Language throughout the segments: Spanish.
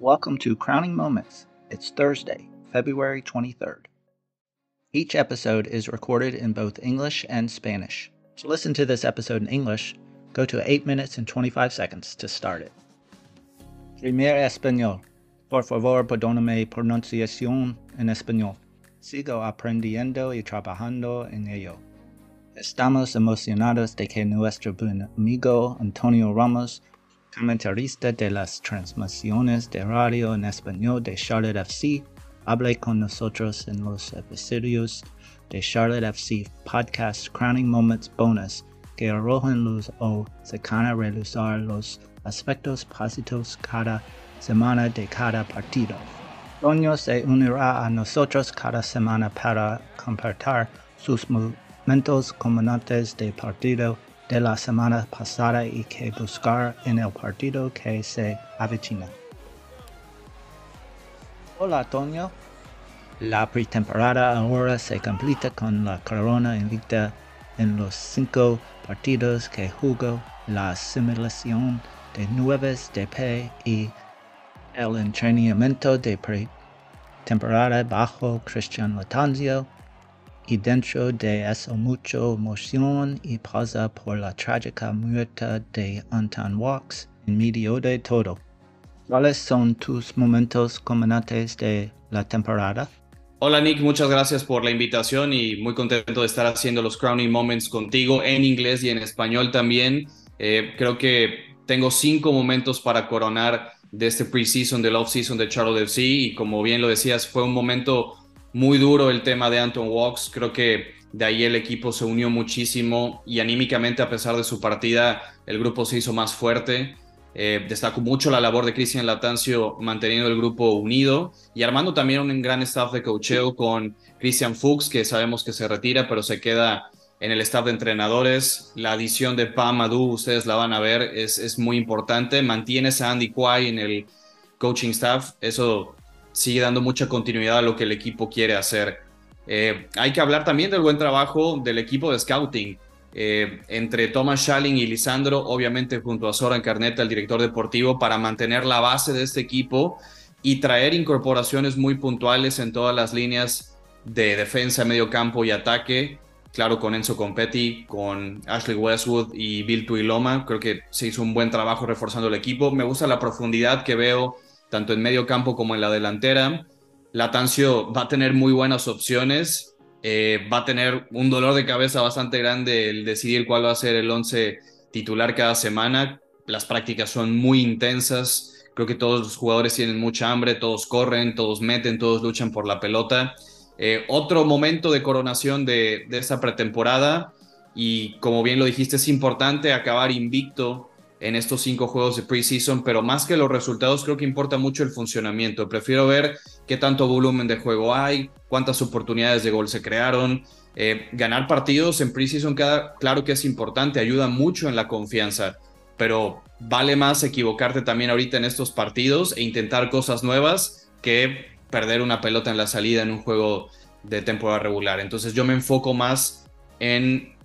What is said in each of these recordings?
Welcome to Crowning Moments. It's Thursday, February 23rd. Each episode is recorded in both English and Spanish. To listen to this episode in English, go to 8 minutes and 25 seconds to start it. Primer Español. Por favor, perdóname pronunciación en español. Sigo aprendiendo y trabajando en ello. Estamos emocionados de que nuestro buen amigo Antonio Ramos, comentarista de las transmisiones de radio en español de Charlotte FC, hable con nosotros en los episodios de Charlotte FC Podcast Crowning Moments Bonus que arrojan luz o se a realizar los aspectos positivos cada semana de cada partido. Toño se unirá a nosotros cada semana para compartir sus momentos comunantes de partido de la semana pasada y que buscar en el partido que se avecina. Hola, Toño. La pretemporada ahora se completa con la corona invicta en los cinco partidos que jugó la simulación de nueves de P y el entrenamiento de pretemporada bajo Cristian Latanzio y dentro de eso mucho emoción y pausa por la trágica muerte de Anton Walks en medio de todo. ¿Cuáles son tus momentos comunantes de la temporada? Hola Nick, muchas gracias por la invitación y muy contento de estar haciendo los Crowning Moments contigo en inglés y en español también. Eh, creo que tengo cinco momentos para coronar de este preseason, del off-season de Charlotte FC y como bien lo decías, fue un momento muy duro el tema de Anton Walks. Creo que de ahí el equipo se unió muchísimo y anímicamente a pesar de su partida el grupo se hizo más fuerte. Eh, destacó mucho la labor de Cristian Latancio manteniendo el grupo unido y armando también un gran staff de cocheo con Christian Fuchs, que sabemos que se retira, pero se queda en el staff de entrenadores. La adición de Pam Adu, ustedes la van a ver, es, es muy importante. Mantiene a Andy Kwai en el coaching staff. Eso sigue dando mucha continuidad a lo que el equipo quiere hacer. Eh, hay que hablar también del buen trabajo del equipo de scouting. Eh, entre Thomas Schalling y Lisandro, obviamente junto a Soran Carneta, el director deportivo, para mantener la base de este equipo y traer incorporaciones muy puntuales en todas las líneas de defensa, medio campo y ataque claro, con Enzo Competti, con Ashley Westwood y Bill Tuiloma. Creo que se hizo un buen trabajo reforzando el equipo. Me gusta la profundidad que veo tanto en medio campo como en la delantera. Latancio va a tener muy buenas opciones. Eh, va a tener un dolor de cabeza bastante grande el decidir cuál va a ser el 11 titular cada semana. Las prácticas son muy intensas. Creo que todos los jugadores tienen mucha hambre, todos corren, todos meten, todos luchan por la pelota. Eh, otro momento de coronación de, de esta pretemporada y como bien lo dijiste, es importante acabar invicto en estos cinco juegos de preseason, pero más que los resultados, creo que importa mucho el funcionamiento. Prefiero ver qué tanto volumen de juego hay, cuántas oportunidades de gol se crearon. Eh, ganar partidos en preseason, claro que es importante, ayuda mucho en la confianza, pero vale más equivocarte también ahorita en estos partidos e intentar cosas nuevas que perder una pelota en la salida en un juego de temporada regular. Entonces yo me enfoco más en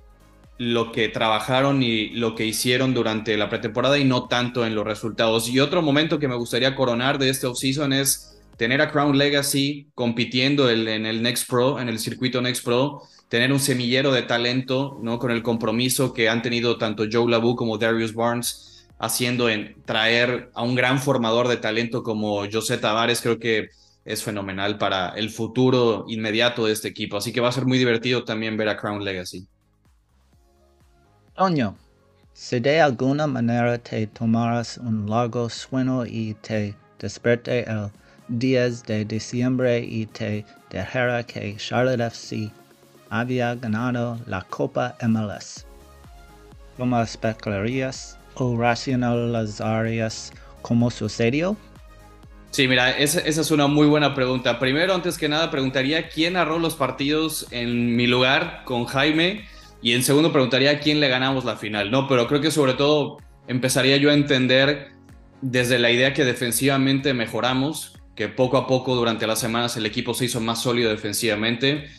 lo que trabajaron y lo que hicieron durante la pretemporada y no tanto en los resultados. Y otro momento que me gustaría coronar de este offseason es tener a Crown Legacy compitiendo en el Next Pro, en el circuito Next Pro, tener un semillero de talento, ¿no? Con el compromiso que han tenido tanto Joe Labu como Darius Barnes haciendo en traer a un gran formador de talento como José Tavares, creo que es fenomenal para el futuro inmediato de este equipo. Así que va a ser muy divertido también ver a Crown Legacy. Toño, si de alguna manera te tomaras un largo sueño y te desperte el 10 de diciembre y te dijera que Charlotte FC había ganado la Copa MLS, ¿cómo especularías o racionalizarías cómo sucedió? Sí, mira, esa, es una muy buena pregunta. Primero, antes que nada, preguntaría quién narró los partidos en mi lugar con Jaime. Y en segundo, preguntaría quién le ganamos la final, ¿no? Pero creo que sobre todo empezaría yo a entender desde la idea que defensivamente mejoramos, que poco a poco durante las semanas el equipo se hizo más sólido defensivamente,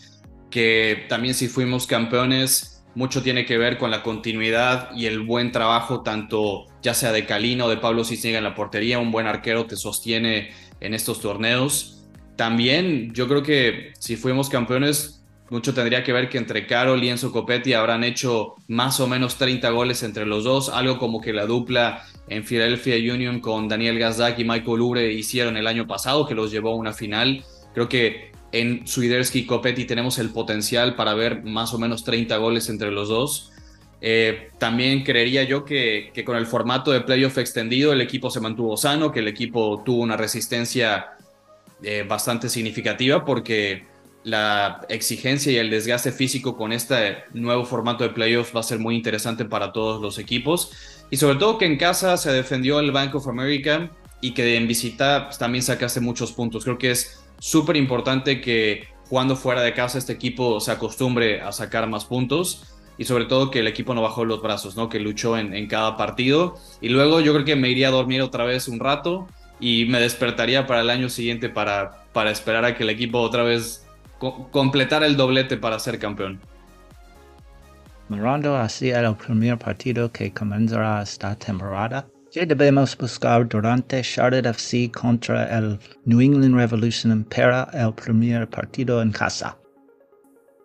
que también si fuimos campeones mucho tiene que ver con la continuidad y el buen trabajo, tanto ya sea de Calino o de Pablo Cisniega en la portería, un buen arquero te sostiene en estos torneos. También yo creo que si fuimos campeones, mucho tendría que ver que entre Carol y Enzo Copetti habrán hecho más o menos 30 goles entre los dos, algo como que la dupla en Philadelphia Union con Daniel Gazdak y Michael Ure hicieron el año pasado, que los llevó a una final. Creo que en Swiderski y Copetti tenemos el potencial para ver más o menos 30 goles entre los dos. Eh, también creería yo que, que, con el formato de playoff extendido el equipo se mantuvo sano, que el equipo tuvo una resistencia eh, bastante significativa porque la exigencia y el desgaste físico con este nuevo formato de playoffs va a ser muy interesante para todos los equipos. Y sobre todo que en casa se defendió el Bank of America y que en visita también sacaste muchos puntos. Creo que es súper importante que jugando fuera de casa este equipo se acostumbre a sacar más puntos y sobre todo que el equipo no bajó los brazos, ¿no? que luchó en, cada partido. Y luego yo creo que me iría a dormir otra vez un rato y me despertaría para el año siguiente para, para esperar a que el equipo otra vez completara el doblete para ser campeón. Mirando hacia el primer partido que comenzará esta temporada, ¿Qué debemos buscar durante Charlotte FC contra el New England Revolution para el primer partido en casa?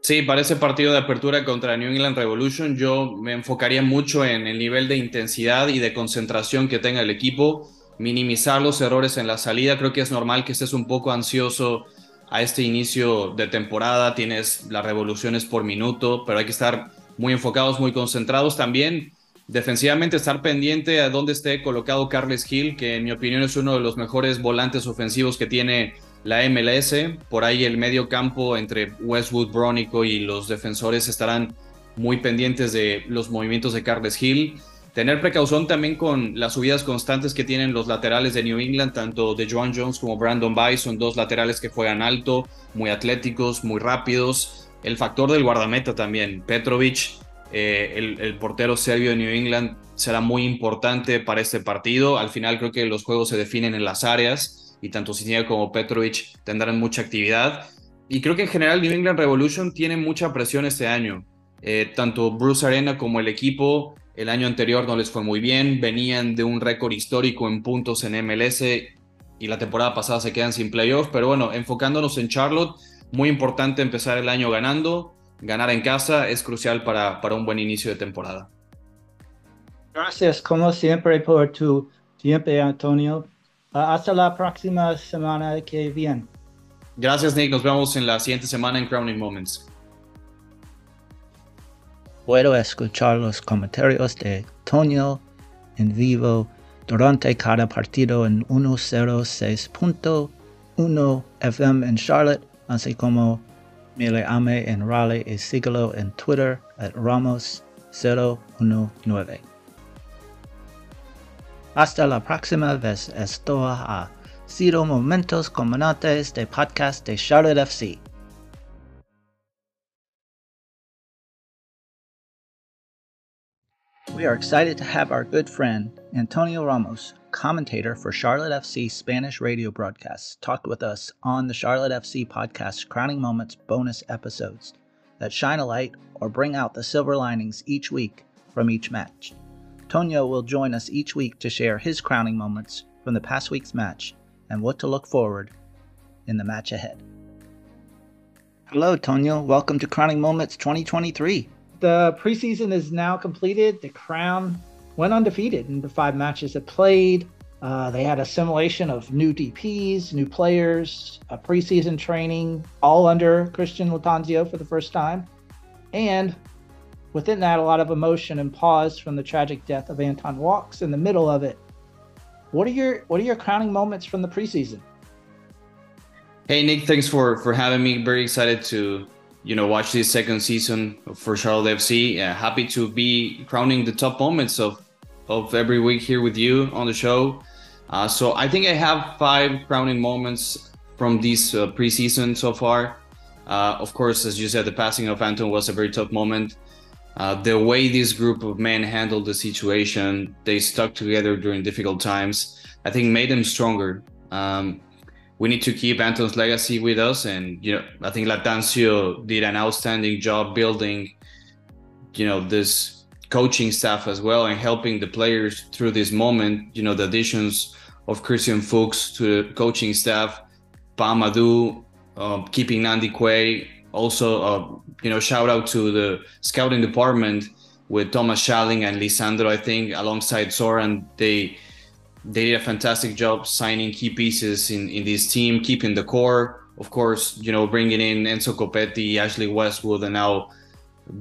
Sí, para ese partido de apertura contra New England Revolution yo me enfocaría mucho en el nivel de intensidad y de concentración que tenga el equipo, minimizar los errores en la salida. Creo que es normal que estés un poco ansioso a este inicio de temporada, tienes las revoluciones por minuto, pero hay que estar muy enfocados, muy concentrados también Defensivamente estar pendiente a dónde esté colocado Carles Hill, que en mi opinión es uno de los mejores volantes ofensivos que tiene la MLS. Por ahí el medio campo entre Westwood, Bronico y los defensores estarán muy pendientes de los movimientos de Carles Hill. Tener precaución también con las subidas constantes que tienen los laterales de New England, tanto de John Jones como Brandon Bison, dos laterales que juegan alto, muy atléticos, muy rápidos. El factor del guardameta también. Petrovic eh, el, portero serbio de New England será muy importante para este partido. Al final creo que los juegos se definen en las áreas y tanto Cisniega como Petrovic tendrán mucha actividad. Y creo que en general New England Revolution tiene mucha presión este año. Eh, tanto Bruce Arena como el equipo el año anterior no les fue muy bien, venían de un récord histórico en puntos en MLS y la temporada pasada se quedan sin playoffs, pero bueno, enfocándonos en Charlotte, muy importante empezar el año ganando, ganar en casa es crucial para, para un buen inicio de temporada. Gracias, como siempre, por tu tiempo, Antonio. Ah, hasta la próxima semana que viene. Gracias, Nick. Nos vemos en la siguiente semana en Crowning Moments. Puedo escuchar los comentarios de Antonio en vivo durante cada partido en 106.1 FM en Charlotte, así como Mile ame en Raleigh y síguelo en Twitter at Ramos019. Hasta la próxima vez, esto ha sido Momentos Comanantes de Podcast de Charlotte FC. We are excited to have our good friend, Antonio Ramos, commentator for Charlotte FC Spanish radio broadcasts, talk with us on the Charlotte FC podcast Crowning Moments bonus episodes that shine a light or bring out the silver linings each week from each match. Tonio will join us each week to share his crowning moments from the past week's match and what to look forward in the match ahead. Hello, Tonio. Welcome to Crowning Moments 2023 the preseason is now completed. The Crown went undefeated in the five matches it played. Uh, they had assimilation of new DPs, new players, a preseason training, all under Christian Latanzio for the first time. And within that, a lot of emotion and pause from the tragic death of Anton Walks in the middle of it. What are your what are your crowning moments from the preseason? Hey Nick, thanks for for having me. Very excited to you know, watch this second season for Charlotte FC. Uh, happy to be crowning the top moments of of every week here with you on the show. Uh, so I think I have five crowning moments from this uh, preseason so far. Uh, of course, as you said, the passing of Anton was a very tough moment. Uh, the way this group of men handled the situation, they stuck together during difficult times. I think made them stronger. Um, we need to keep Anton's legacy with us. And you know, I think Latancio did an outstanding job building you know this coaching staff as well and helping the players through this moment. You know the additions of Christian Fuchs to the coaching staff, Pamadu, uh, keeping Nandi Quay. Also, uh, you know, shout out to the scouting department with Thomas Schalling and Lisandro. I think alongside Soran, they they did a fantastic job signing key pieces in in this team, keeping the core. Of course, you know, bringing in Enzo Copetti, Ashley Westwood, and now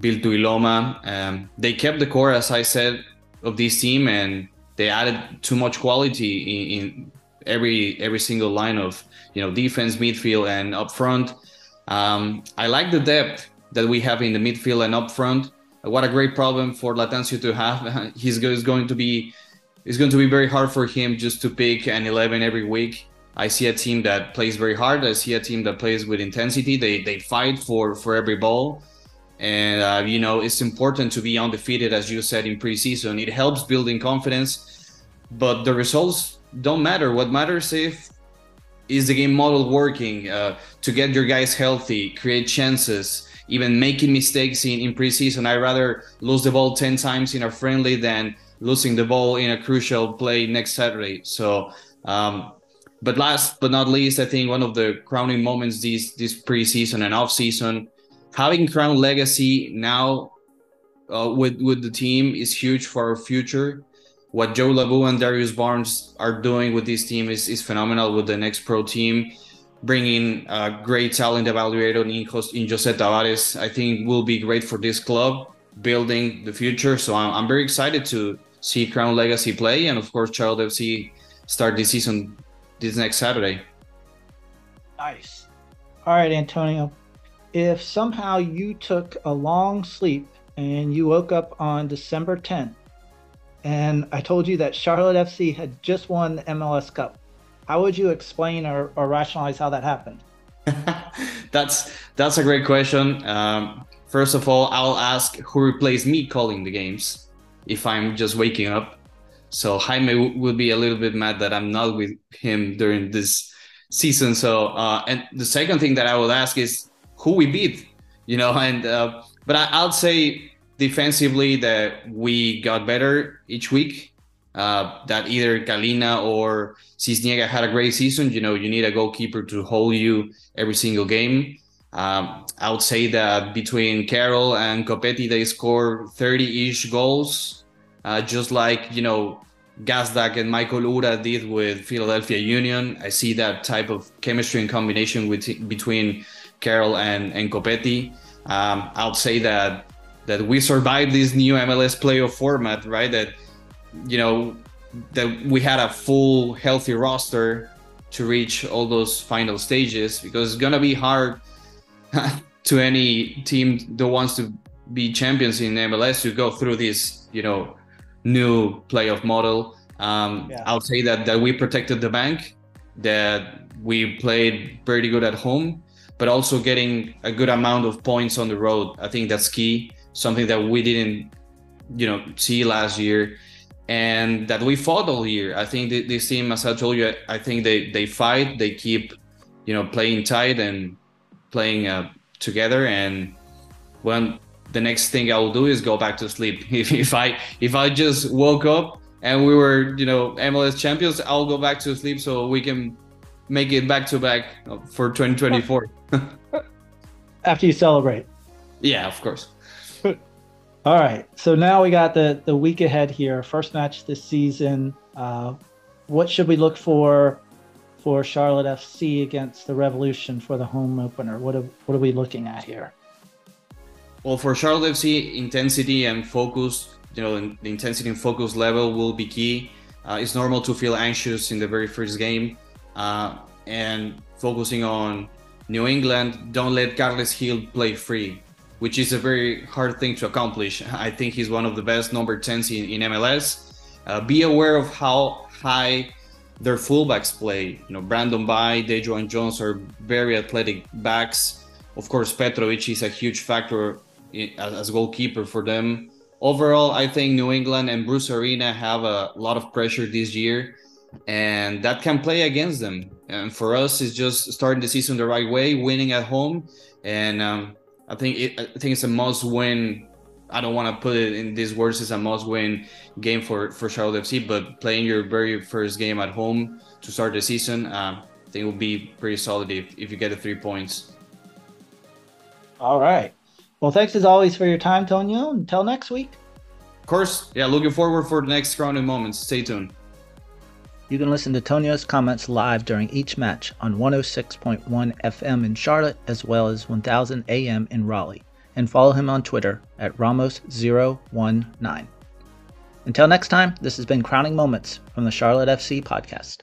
Bill Tuiloma. Um, they kept the core, as I said, of this team, and they added too much quality in, in every every single line of you know defense, midfield, and up front. Um, I like the depth that we have in the midfield and up front. What a great problem for Lattanzio to have. He's going to be it's going to be very hard for him just to pick an 11 every week. I see a team that plays very hard. I see a team that plays with intensity. They they fight for for every ball, and uh, you know it's important to be undefeated, as you said in preseason. It helps building confidence, but the results don't matter. What matters if is the game model working uh, to get your guys healthy, create chances, even making mistakes in, in preseason. I'd rather lose the ball 10 times in a friendly than losing the ball in a crucial play next Saturday. So, um, but last but not least, I think one of the crowning moments this this preseason and off season, having Crown Legacy now uh, with with the team is huge for our future. What Joe Labu and Darius Barnes are doing with this team is is phenomenal with the next pro team. Bringing a great talent evaluator in, in Jose Tavares, I think will be great for this club, building the future. So I'm, I'm very excited to see Crown Legacy play, and of course, Child FC start this season this next Saturday. Nice. All right, Antonio. If somehow you took a long sleep and you woke up on December 10th, and I told you that Charlotte FC had just won the MLS Cup, how would you explain or, or rationalize how that happened? that's that's a great question. Um, first of all, I'll ask who replaced me calling the games if I'm just waking up. So Jaime would be a little bit mad that I'm not with him during this season. So uh, and the second thing that I would ask is who we beat, you know. And uh, but I, I'll say defensively that we got better each week. Uh, that either Galina or Cisniega had a great season. You know, you need a goalkeeper to hold you every single game. Um, I would say that between Carroll and Copetti, they score 30 ish goals uh, just like you know Gazdag and Michael Ura did with Philadelphia Union. I see that type of chemistry and combination with between Carroll and and Copetti. Um, I'll say that that we survived this new MLS playoff format, right? That you know that we had a full healthy roster to reach all those final stages because it's gonna be hard to any team that wants to be champions in MLS to go through this, you know, new playoff model. Um, yeah. I'll say that that we protected the bank, that we played pretty good at home, but also getting a good amount of points on the road. I think that's key. Something that we didn't, you know, see last year, and that we fought all year. I think this team, as I told you, I think they they fight, they keep, you know, playing tight and playing uh, together. And when the next thing I will do is go back to sleep. If, if I if I just woke up and we were you know MLS champions, I'll go back to sleep so we can make it back to back for 2024. After you celebrate. Yeah, of course. All right. So now we got the the week ahead here. First match this season. Uh, what should we look for for Charlotte FC against the Revolution for the home opener? What are, what are we looking at here? Well, for Charlotte FC, intensity and focus, you know, the intensity and focus level will be key. Uh, it's normal to feel anxious in the very first game, uh, and focusing on New England. Don't let Carles Gil play free, which is a very hard thing to accomplish. I think he's one of the best number 10s in, in MLS. Uh, be aware of how high their fullbacks play. You know, Brandon Bye, Dejuan Jones are very athletic backs. Of course, Petrovic is a huge factor as goalkeeper for them. Overall, I think New England and Bruce Arena have a lot of pressure this year, and that can play against them. And for us, it's just starting the season the right way, winning at home, and um, I think it, I think it's a must-win I don't want to put it in these words It's a must-win game for for Charlotte FC, but playing your very first game at home to start the season, uh, I think it will be pretty solid if, if you get the three points. All right. Well, thanks as always for your time, Tonio. Until next week. Of course, yeah, looking forward for the next crowning moments. Stay tuned. You can listen to Tonio's comments live during each match on 106.1 FM in Charlotte as well as 1000 AM in Raleigh, and follow him on Twitter at Ramos019. Until next time, this has been Crowning Moments from the Charlotte FC podcast.